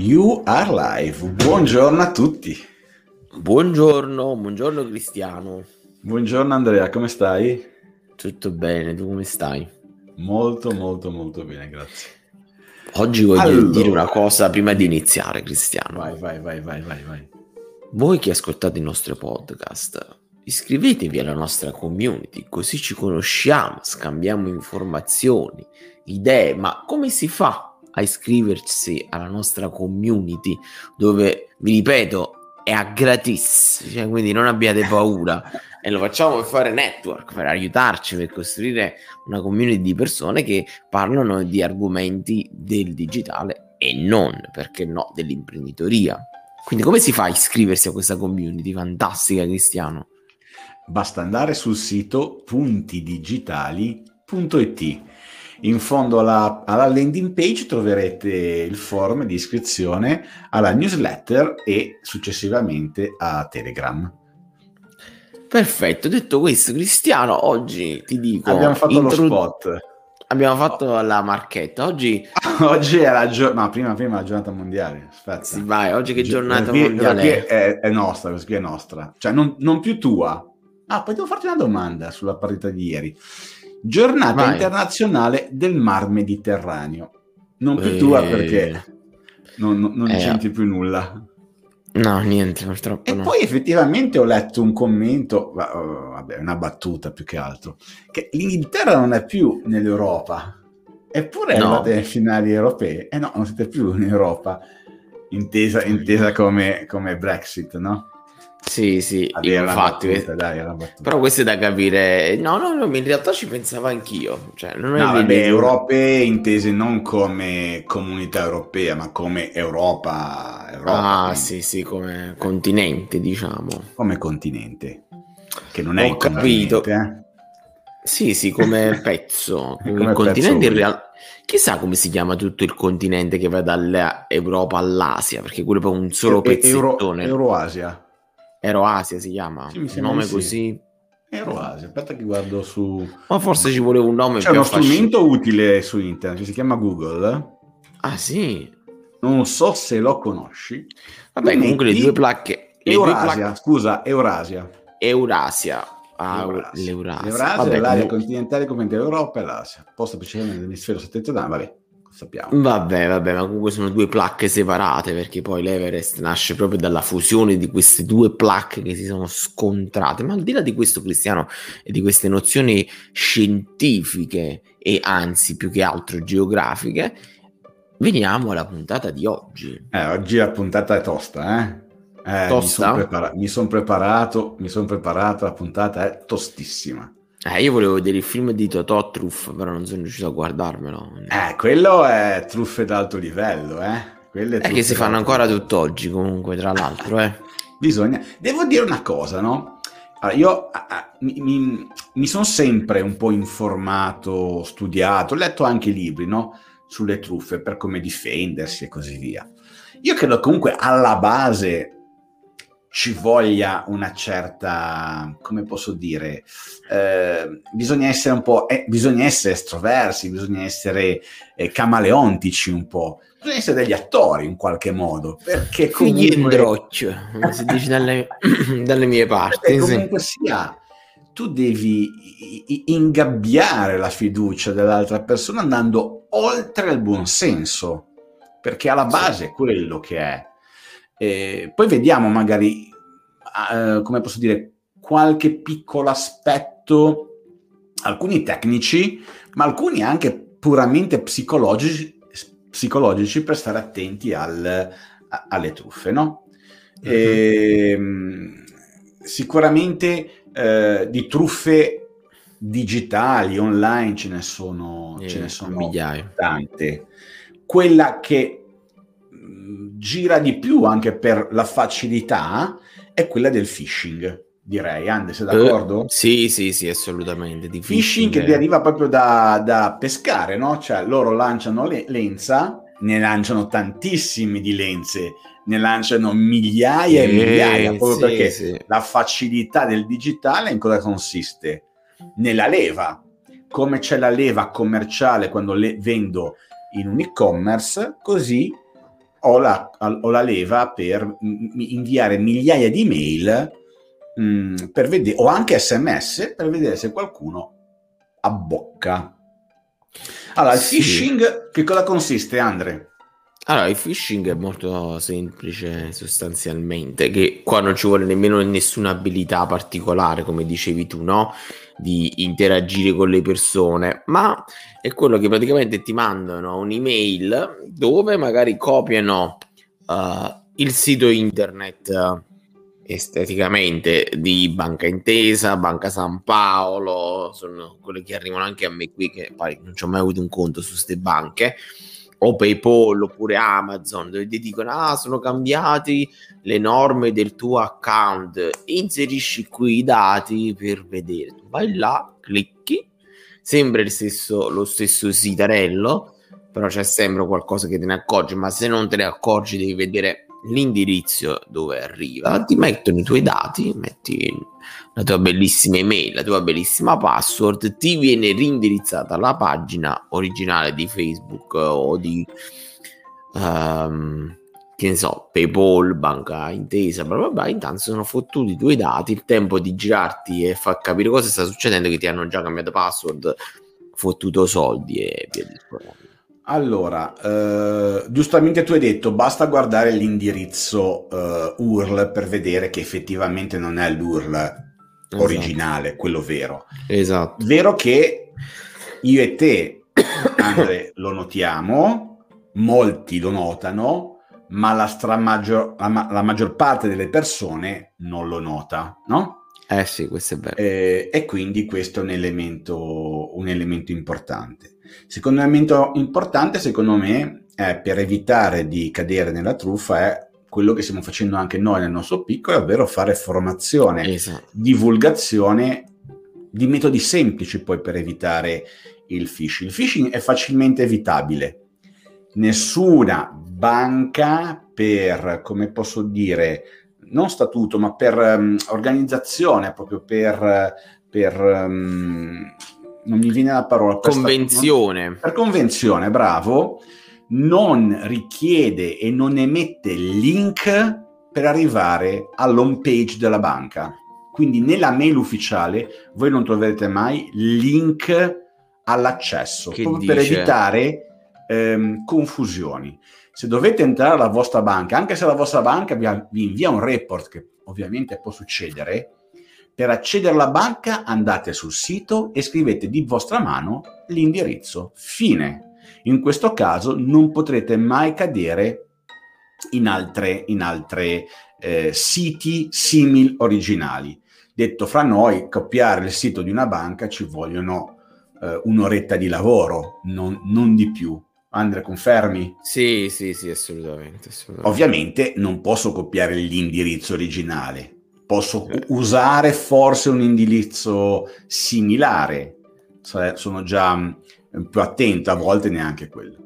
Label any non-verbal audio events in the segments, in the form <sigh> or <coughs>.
You are live. Buongiorno a tutti. Buongiorno, buongiorno Cristiano. Buongiorno Andrea, come stai? Tutto bene, tu come stai? Molto, molto, molto bene, grazie. Oggi voglio allora... dire una cosa prima di iniziare, Cristiano. Vai, vai, vai, vai, vai, vai. Voi che ascoltate i nostri podcast, iscrivetevi alla nostra community, così ci conosciamo, scambiamo informazioni, idee, ma come si fa a iscriversi alla nostra community dove, vi ripeto, è a gratis, cioè, quindi non abbiate paura e lo facciamo per fare network, per aiutarci, per costruire una community di persone che parlano di argomenti del digitale e non, perché no, dell'imprenditoria. Quindi come si fa a iscriversi a questa community fantastica, Cristiano? Basta andare sul sito puntidigitali.it in fondo alla, alla, landing page troverete il form di iscrizione alla newsletter e successivamente a Telegram. Perfetto, detto questo, Cristiano, oggi ti dico... Abbiamo fatto intro... lo spot. Abbiamo fatto oh. la marchetta. Oggi... <laughs> oggi è la giornata... No, prima, prima la giornata mondiale. Aspetta. Sì, vai, oggi che giornata qui, mondiale è? È, è nostra, questa qui è nostra. Cioè, non, non più tua. Ah, poi devo farti una domanda sulla partita di ieri. Giornata Vai. internazionale del Mar Mediterraneo. Non più tua perché non, non, eh, c'entri più nulla. No, niente, purtroppo. E no. poi effettivamente ho letto un commento, oh, vabbè, una battuta più che altro, che l'Inghilterra non è più nell'Europa, eppure no. arrivate alle finali europee. Eh no, non siete più in Europa, intesa, intesa come, come Brexit, no? Sì, sì, infatti, battuta, dai, però questo è da capire. No, no, no, in realtà ci pensavo anch'io. Cioè, non no, vabbè, europee intese non come comunità europea, ma come Europa. Europa ah, quindi. sì, sì, come continente, diciamo. Come continente, che non è Ho capito. Eh? Sì, sì, come <laughs> pezzo. come il continente in realtà... Chissà come si chiama tutto il continente che va dall'Europa all'Asia, perché quello è un solo pezzettone. Euro, Euroasia. Aeroasia si chiama, sì, un nome sì. così. Aeroasia, aspetta che guardo su... Ma forse ci voleva un nome C'è uno strumento utile su internet, si chiama Google. Ah sì? Non so se lo conosci. Vabbè, comunque le due placche... Le Eurasia, due placche... scusa, Eurasia. Eurasia. Ah, l'Eurasia. L'Eurasia, vabbè, è l'area comunque... continentale come l'Europa e l'Asia, posta precisamente nell'emisfero settentrionale, vabbè sappiamo. Vabbè, vabbè, ma comunque sono due placche separate perché poi l'Everest nasce proprio dalla fusione di queste due placche che si sono scontrate. Ma al di là di questo, Cristiano, e di queste nozioni scientifiche e anzi più che altro geografiche, veniamo alla puntata di oggi. Eh, oggi la puntata è tosta, eh? eh tosta? Mi sono prepara- son preparato, mi sono preparato, la puntata è tostissima. Eh, io volevo vedere il film di Totò Truff, però non sono riuscito a guardarmelo. Eh, quello è truffe d'alto livello, eh. Quelle è che si fanno ancora tutt'oggi, comunque, tra l'altro, eh. Bisogna... Devo dire una cosa, no? Allora, io a, a, mi, mi, mi sono sempre un po' informato, studiato, ho letto anche libri, no? Sulle truffe, per come difendersi e così via. Io credo comunque alla base ci voglia una certa, come posso dire, eh, bisogna essere un po', eh, bisogna essere estroversi, bisogna essere eh, camaleontici un po', bisogna essere degli attori in qualche modo, perché comunque... In droccio, come si dice dalle, <coughs> dalle mie parti. Comunque sì. sia, tu devi ingabbiare la fiducia dell'altra persona andando oltre il buon senso, perché alla base è quello che è. Eh, poi vediamo magari, eh, come posso dire, qualche piccolo aspetto, alcuni tecnici, ma alcuni anche puramente psicologici, psicologici per stare attenti al, a, alle truffe, no? Mm-hmm. E, sicuramente eh, di truffe digitali, online, ce ne sono, eh, ce ne sono migliaia. tante. Quella che gira di più anche per la facilità è quella del phishing direi. Ande, sei d'accordo? Uh, sì, sì, sì, assolutamente. Di phishing, che deriva proprio da, da, pescare, no? Cioè loro lanciano le, lenza, ne lanciano tantissimi di lenze, ne lanciano migliaia e, e migliaia, proprio sì, perché sì. la facilità del digitale in cosa consiste? Nella leva. Come c'è la leva commerciale quando le vendo in un e-commerce, così ho la, ho la leva per inviare migliaia di mail mh, per vedere, o anche sms per vedere se qualcuno abbocca. Allora, il Sì. phishing che cosa consiste, Andre? Allora, il phishing è molto semplice sostanzialmente, che qua non ci vuole nemmeno nessuna abilità particolare, come dicevi tu, no? Di interagire con le persone, ma è quello che praticamente ti mandano un'email dove magari copiano eh, il sito internet eh, esteticamente di Banca Intesa, Banca San Paolo, sono quelle che arrivano anche a me qui, che poi non ci ho mai avuto un conto su queste banche o PayPal oppure Amazon dove ti dicono ah sono cambiati le norme del tuo account. Inserisci qui i dati per vedere. Vai là clicchi sembra il stesso, lo stesso sitarello però c'è sempre qualcosa che te ne accorgi ma se non te ne accorgi devi vedere l'indirizzo dove arriva ti mettono i tuoi dati metti la tua bellissima email, la tua bellissima password, ti viene rindirizzata alla pagina originale di Facebook o di ehm, che ne so, PayPal, banca intesa, bla bla bla. Intanto sono fottuti i tuoi dati, il tempo di girarti e far capire cosa sta succedendo, che ti hanno già cambiato password, fottuto soldi e via discorrendo. Allora, eh, giustamente tu hai detto basta guardare l'indirizzo eh, URL per vedere che effettivamente non è l'URL originale, quello vero. Esatto. Vero che io e te, Andre, lo notiamo, molti lo notano, ma la, stramaggior, la, ma- la maggior parte delle persone non lo nota, no? Eh sì, questo è vero. Eh, e quindi questo è un elemento, un elemento importante. Secondo elemento importante, secondo me, è per evitare di cadere nella truffa, è quello che stiamo facendo anche noi nel nostro piccolo, ovvero fare formazione, Esatto. divulgazione di metodi semplici poi per evitare il phishing. Il phishing è facilmente evitabile. Nessuna banca per, come posso dire, non statuto, ma per um, organizzazione, proprio per, per um, non mi viene la parola. Per Convenzione. Statuto, per convenzione, bravo, non richiede e non emette link per arrivare all'home page della banca. Quindi nella mail ufficiale voi non troverete mai link all'accesso, Che proprio per dice? evitare ehm, confusioni. Se dovete entrare alla vostra banca, anche se la vostra banca vi, vi invia un report, che ovviamente può succedere, per accedere alla banca andate sul sito e scrivete di vostra mano l'indirizzo. Fine. In questo caso non potrete mai cadere in altre, in altre eh, siti simil originali. Detto fra noi, copiare il sito di una banca ci vogliono eh, un'oretta di lavoro, non, non di più. Andre, confermi? Sì, sì, sì, assolutamente, assolutamente. Ovviamente non posso copiare l'indirizzo originale, posso usare forse un indirizzo similare, sono già più attento, a volte neanche quello.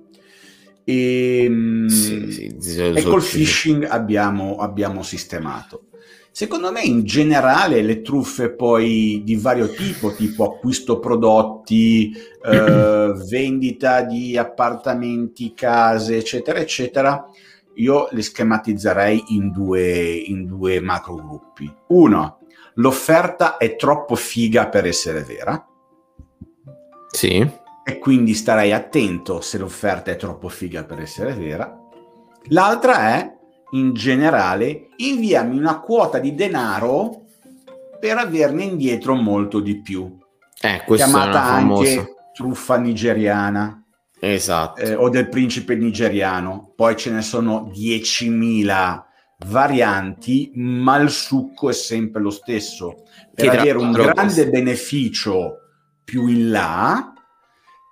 E, sì, sì, sì, e col phishing abbiamo, abbiamo sistemato. Secondo me in generale le truffe poi di vario tipo, tipo acquisto prodotti, <clears throat> eh, vendita di appartamenti, case, eccetera, eccetera, io le schematizzerei in due, in due macro gruppi. Uno, l'offerta è troppo figa per essere vera. Sì. E quindi starei attento se l'offerta è troppo figa per essere vera. L'altra è in generale, inviami una quota di denaro per averne indietro molto di più. Eh, chiamata anche truffa nigeriana. Esatto. Eh, o del principe nigeriano. Poi ce ne sono 10.000 varianti, ma il succo è sempre lo stesso. Per che avere un grande beneficio più in là,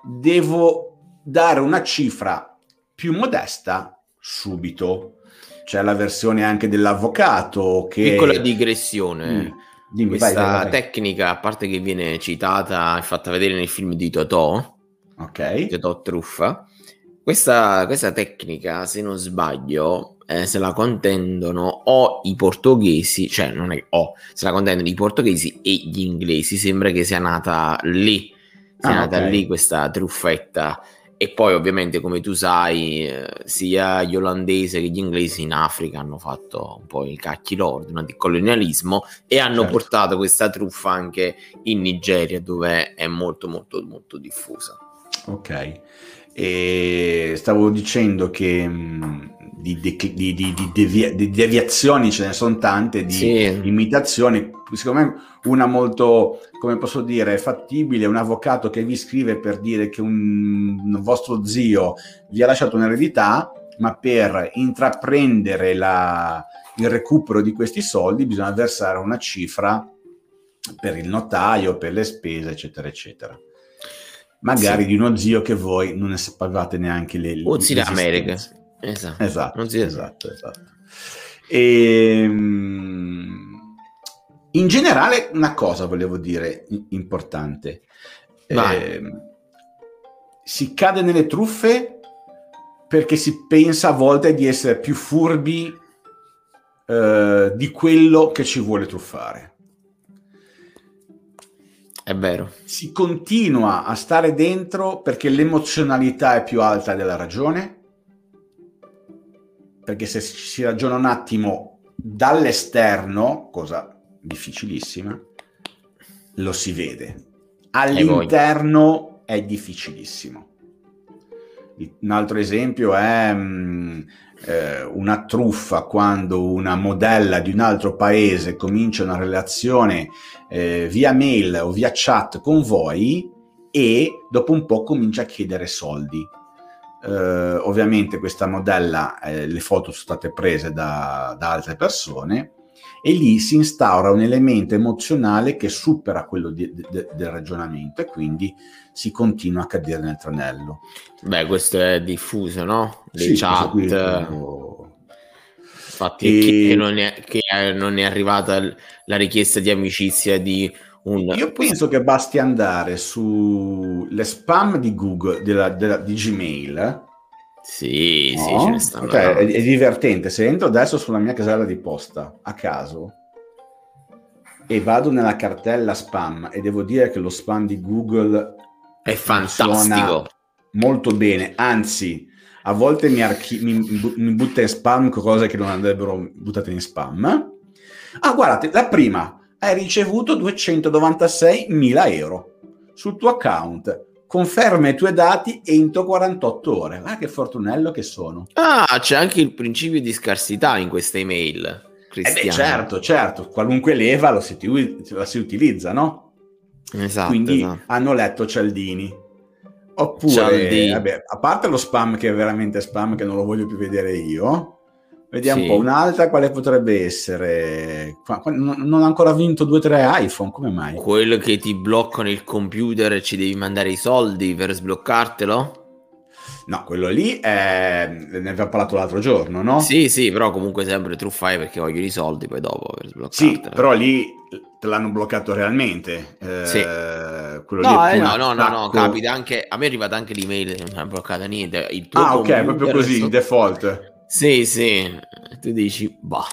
devo dare una cifra più modesta subito c'è la versione anche dell'avvocato che piccola digressione mm. Dimmi, questa vai, vai, vai. tecnica a parte che viene citata e fatta vedere nel film di Totò ok Totò truffa questa, questa tecnica se non sbaglio eh, se la contendono o i portoghesi cioè non è o se la contendono i portoghesi e gli inglesi sembra che sia nata lì sia ah, nata okay. lì questa truffetta e poi ovviamente come tu sai eh, sia gli olandesi che gli inglesi in Africa hanno fatto un po' i cacchi loro di colonialismo e hanno certo. portato questa truffa anche in Nigeria dove è molto molto molto diffusa. Ok, e stavo dicendo che mh, di, di, di, di, devia- di deviazioni ce ne sono tante, di sì. imitazioni. Secondo me una molto, come posso dire, fattibile, un avvocato che vi scrive per dire che un, un vostro zio vi ha lasciato un'eredità, ma per intraprendere la, il recupero di questi soldi bisogna versare una cifra per il notaio, per le spese, eccetera, eccetera. Magari sì. di uno zio che voi non ne sapevate neanche le... O zio d'America. Esatto, esatto, esatto, esatto. E, ehm, in generale, una cosa volevo dire importante. Eh, si cade nelle truffe perché si pensa a volte di essere più furbi eh, di quello che ci vuole truffare. È vero. Si continua a stare dentro perché l'emozionalità è più alta della ragione perché se si ragiona un attimo dall'esterno, cosa difficilissima, lo si vede. All'interno è difficilissimo. Un altro esempio è mh, mm, eh, una truffa quando una modella di un altro paese comincia una relazione eh, via mail o via chat con voi e dopo un po' comincia a chiedere soldi. Eh, ovviamente questa modella, eh, le foto sono state prese da, da, altre persone e lì si instaura un elemento emozionale che supera quello di, de, del ragionamento e quindi si continua a cadere nel tranello. Beh, questo è diffuso, no? Le sì, chat... Infatti, e... che, non è, che non è arrivata la richiesta di amicizia di un... Io penso che basti andare sulle spam di Google, della, della, di Gmail. Sì, no? sì, ce ne stanno. Okay, è, è, divertente. Se entro adesso sulla mia casella di posta a caso e vado nella cartella spam e devo dire che lo spam di Google è fantastico. Molto bene, anzi, a volte mi, archi- mi, mi butta in spam cose che non andrebbero buttate in spam. Ah, guardate, la prima hai ricevuto 296.000 euro sul tuo account. Conferma i tuoi dati entro 48 ore. Guarda che fortunello che sono. Ah, c'è anche il principio di scarsità in queste email. Eh beh, certo, certo. Qualunque leva lo si, la si utilizza, no? Esatto. Quindi esatto. hanno letto Cialdini. Oppure, Cialdini. Vabbè, a parte lo spam che è veramente spam, che non lo voglio più vedere io, Vediamo sì. un po', un'altra quale potrebbe essere? Non ha ancora vinto 2-3 iPhone, come mai? Quello che ti bloccano il computer e ci devi mandare i soldi per sbloccartelo? No, quello lì è... ne abbiamo parlato l'altro giorno, no? Sì, sì, però comunque sempre truffai perché vogliono i soldi poi dopo per sbloccartelo. Sì, però lì te l'hanno bloccato realmente. Eh, sì. No, eh, no, no, no, no, capita anche... A me è arrivata anche l'email, non ha bloccato niente. Il ah, ok, proprio così, so... default. Sì, sì, tu dici, bah.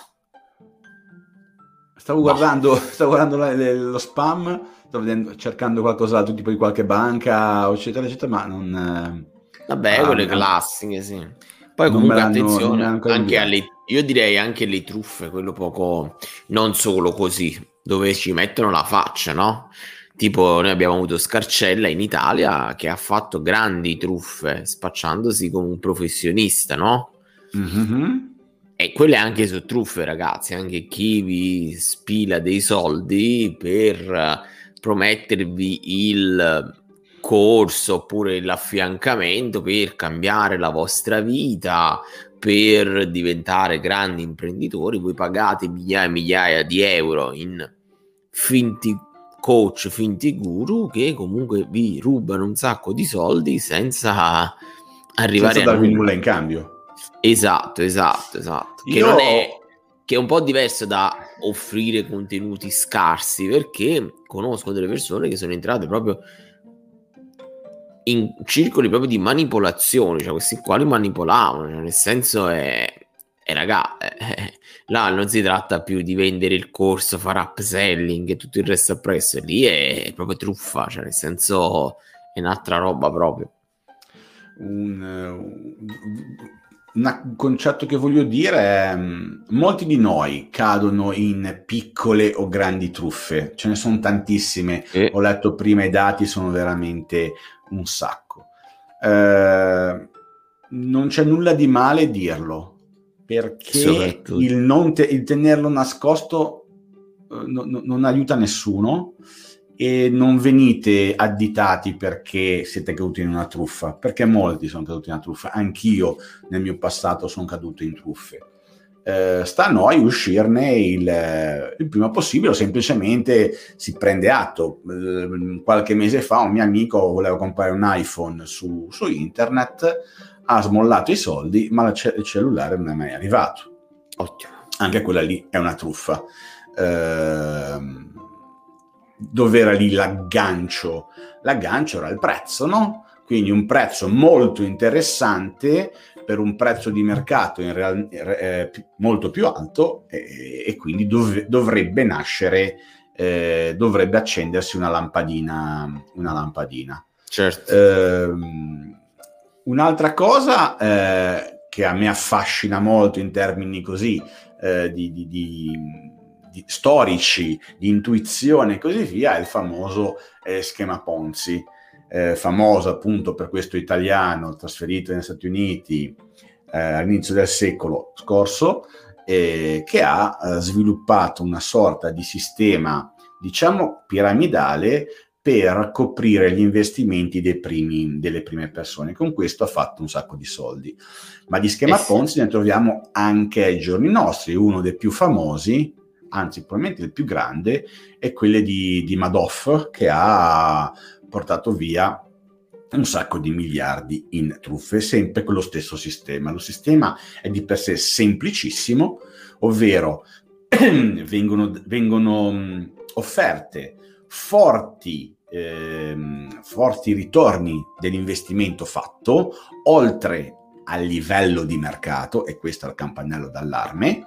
Stavo bah. guardando, <laughs> stavo guardando la, le, lo spam, stavo vedendo, cercando qualcos'altro, tipo di qualche banca, eccetera, eccetera, ma non... Vabbè, ah, quelle classiche, sì. Poi comunque attenzione, anche alle, io direi anche le truffe, quello poco, non solo così, dove ci mettono la faccia, no? Tipo, noi abbiamo avuto Scarcella in Italia che ha fatto grandi truffe, spacciandosi come un professionista, no? Mm-hmm. E quelle anche su truffe, ragazzi, anche chi vi spila dei soldi per promettervi il corso oppure l'affiancamento per cambiare la vostra vita, per diventare grandi imprenditori, voi pagate migliaia e migliaia di euro in finti coach, finti guru che comunque vi rubano un sacco di soldi senza arrivare senza a darvi nulla in cambio. Esatto, esatto, esatto. Io... Che non è che è un po' diverso da offrire contenuti scarsi perché conosco delle persone che sono entrate proprio in circoli proprio di manipolazione, cioè questi quali manipolavano, cioè nel senso è, è raga, eh, <laughs> là non si tratta più di vendere il corso, fare upselling e tutto il resto appresso, lì è, è proprio truffa, cioè nel senso è un'altra roba proprio. un, un concetto che voglio dire è mm, molti di noi cadono in piccole o grandi truffe, ce ne sono tantissime, e... ho letto prima i dati, sono veramente un sacco. Eh, non c'è nulla di male dirlo, perché il, non te- il tenerlo nascosto eh, no, no, non aiuta nessuno e non venite additati perché siete caduti in una truffa, perché molti sono caduti in una truffa, anch'io nel mio passato sono caduto in truffe. Eh, sta a noi uscirne il, il, prima possibile o semplicemente si prende atto. Eh, qualche mese fa un mio amico voleva comprare un iPhone su, su internet, ha smollato i soldi, ma il cellulare non è mai arrivato. Ottimo. Anche quella lì è una truffa. Eh, dove era lì l'aggancio? L'aggancio era il prezzo, no? Quindi un prezzo molto interessante per un prezzo di mercato in real, eh, molto più alto eh, e quindi dov- dovrebbe nascere, eh, dovrebbe accendersi una lampadina. Una lampadina. Certo. Ehm, un'altra cosa eh, che a me affascina molto in termini così eh, di, di, di di, storici, di intuizione e così via, è il famoso eh, schema Ponzi, eh, famoso appunto per questo italiano trasferito negli Stati Uniti eh, all'inizio del secolo scorso, che ha eh, sviluppato una sorta di sistema, diciamo, piramidale per coprire gli investimenti primi, delle prime persone. Con questo ha fatto un sacco di soldi. Ma di schema eh sì. Ponzi ne troviamo anche ai giorni nostri. Uno dei più famosi anzi probabilmente il più grande, è quella di, di Madoff che ha portato via un sacco di miliardi in truffe, sempre con lo stesso sistema. Lo sistema è di per sé semplicissimo, ovvero <clears throat> vengono, vengono offerte forti, ehm, forti ritorni dell'investimento fatto, oltre al livello di mercato, e questo è il campanello d'allarme,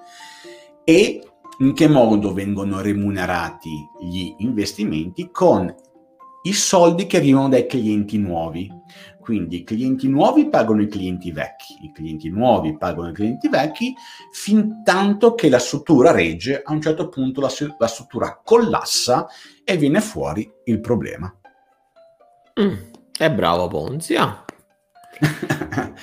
e in che modo vengono remunerati gli investimenti con i soldi che arrivano dai clienti nuovi. Quindi i clienti nuovi pagano i clienti vecchi, i clienti nuovi pagano i clienti vecchi, fin tanto che la struttura regge, a un certo punto la, la struttura collassa e viene fuori il problema. Mm, è bravo Ponzi, ah.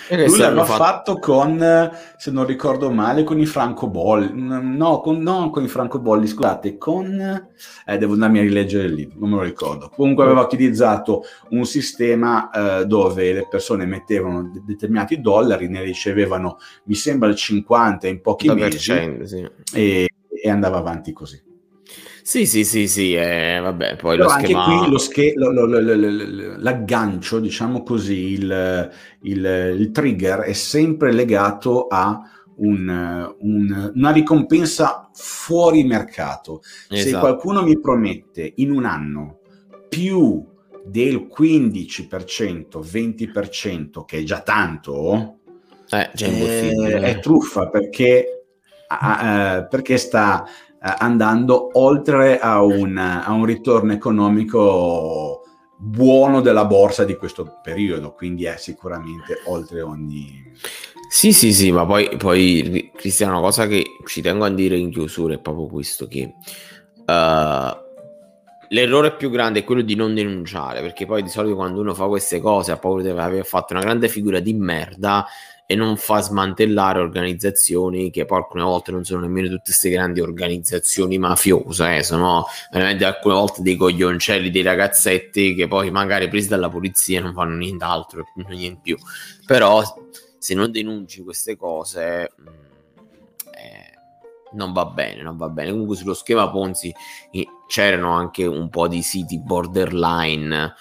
Lui l'aveva fatto... fatto... con, se non ricordo male, con i francobolli. No, con, no, con i francobolli, scusate, con... Eh, devo andarmi a rileggere il libro, non me lo ricordo. Comunque aveva utilizzato un sistema eh, dove le persone mettevano determinati dollari, ne ricevevano, mi sembra, il 50 in pochi mesi. Sì. E, e andava avanti così. Sì, sì, sì, sì, eh, vabbè, poi Però lo anche schema... qui lo sch- lo, lo, l'aggancio, diciamo così, il, il, il, trigger è sempre legato a un, un, una ricompensa fuori mercato. Esatto. Se qualcuno mi promette in un anno più del 15%, 20%, che è già tanto, eh, è, è truffa perché, uh, perché sta eh, andando oltre a un, a un ritorno economico buono della borsa di questo periodo, quindi è sicuramente oltre ogni... Sì, sì, sì, ma poi, poi Cristiano, una cosa che ci tengo a dire in chiusura è proprio questo, che uh, l'errore più grande è quello di non denunciare, perché poi di solito quando uno fa queste cose ha paura di aver fatto una grande figura di merda e non fa smantellare organizzazioni che poi alcune volte non sono nemmeno tutte queste grandi organizzazioni mafiose, eh, sono veramente alcune volte dei coglioncelli, dei ragazzetti che poi magari presi dalla polizia non fanno nient'altro, niente più. Però se non denunci queste cose mm, eh, non va bene, non va bene. Comunque sullo schema Ponzi eh, c'erano anche un po' di siti borderline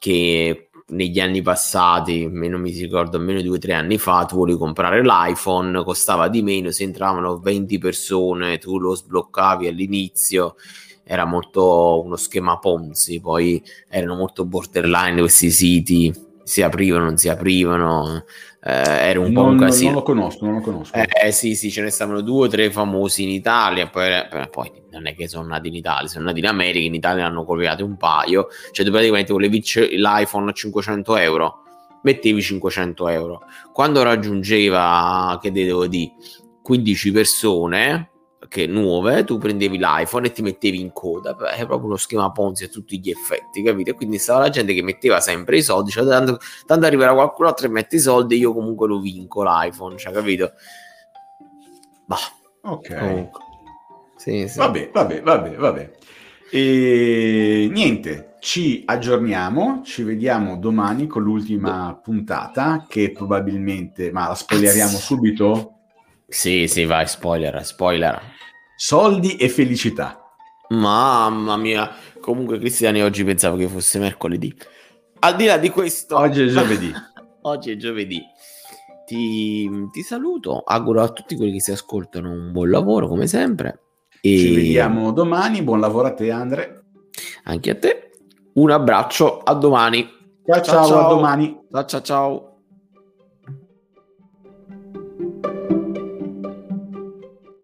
che negli anni passati, non mi ricordo, almeno due o tre anni fa, tu volevi comprare l'iPhone, costava di meno, se entravano 20 persone, tu lo sbloccavi all'inizio, era molto uno schema Ponzi, poi erano molto borderline questi siti, si aprivano, non si aprivano, eh, era un non, po' un casino. Non lo conosco, non lo conosco. Eh, sì, sì, ce ne stavano due o tre famosi in Italia, poi, poi, non è che sono nati in Italia, sono nati in America, in Italia ne hanno copiato un paio, cioè tu praticamente volevi l'iPhone a 500 euro, mettevi 500 euro. Quando raggiungeva, che devo dire, 15 persone, che nuove, tu prendevi l'iPhone e ti mettevi in coda, è proprio uno schema Ponzi a tutti gli effetti, capito? Quindi stava la gente che metteva sempre i soldi, cioè tanto, tanto arriverà qualcun altro e mette i soldi e io comunque lo vinco l'iPhone, cioè capito? Bah. Ok. Comunque. Sì, sì. Vabbè, vabbè, vabbè, vabbè. E niente, ci aggiorniamo, ci vediamo domani con l'ultima puntata che probabilmente, ma la spoileriamo subito? Sì, sì, vai, spoiler, spoiler. Soldi e felicità. Mamma mia, comunque Cristiani oggi pensavo che fosse mercoledì. Al di là di questo... Oggi è giovedì. <laughs> oggi è giovedì. Ti, ti, saluto, auguro a tutti quelli che si ascoltano un buon lavoro come sempre. E... Ci vediamo domani, buon lavoro a te Andre. Anche a te. Un abbraccio, a domani. Ciao ciao, ciao, ciao. a domani. Ciao ciao ciao.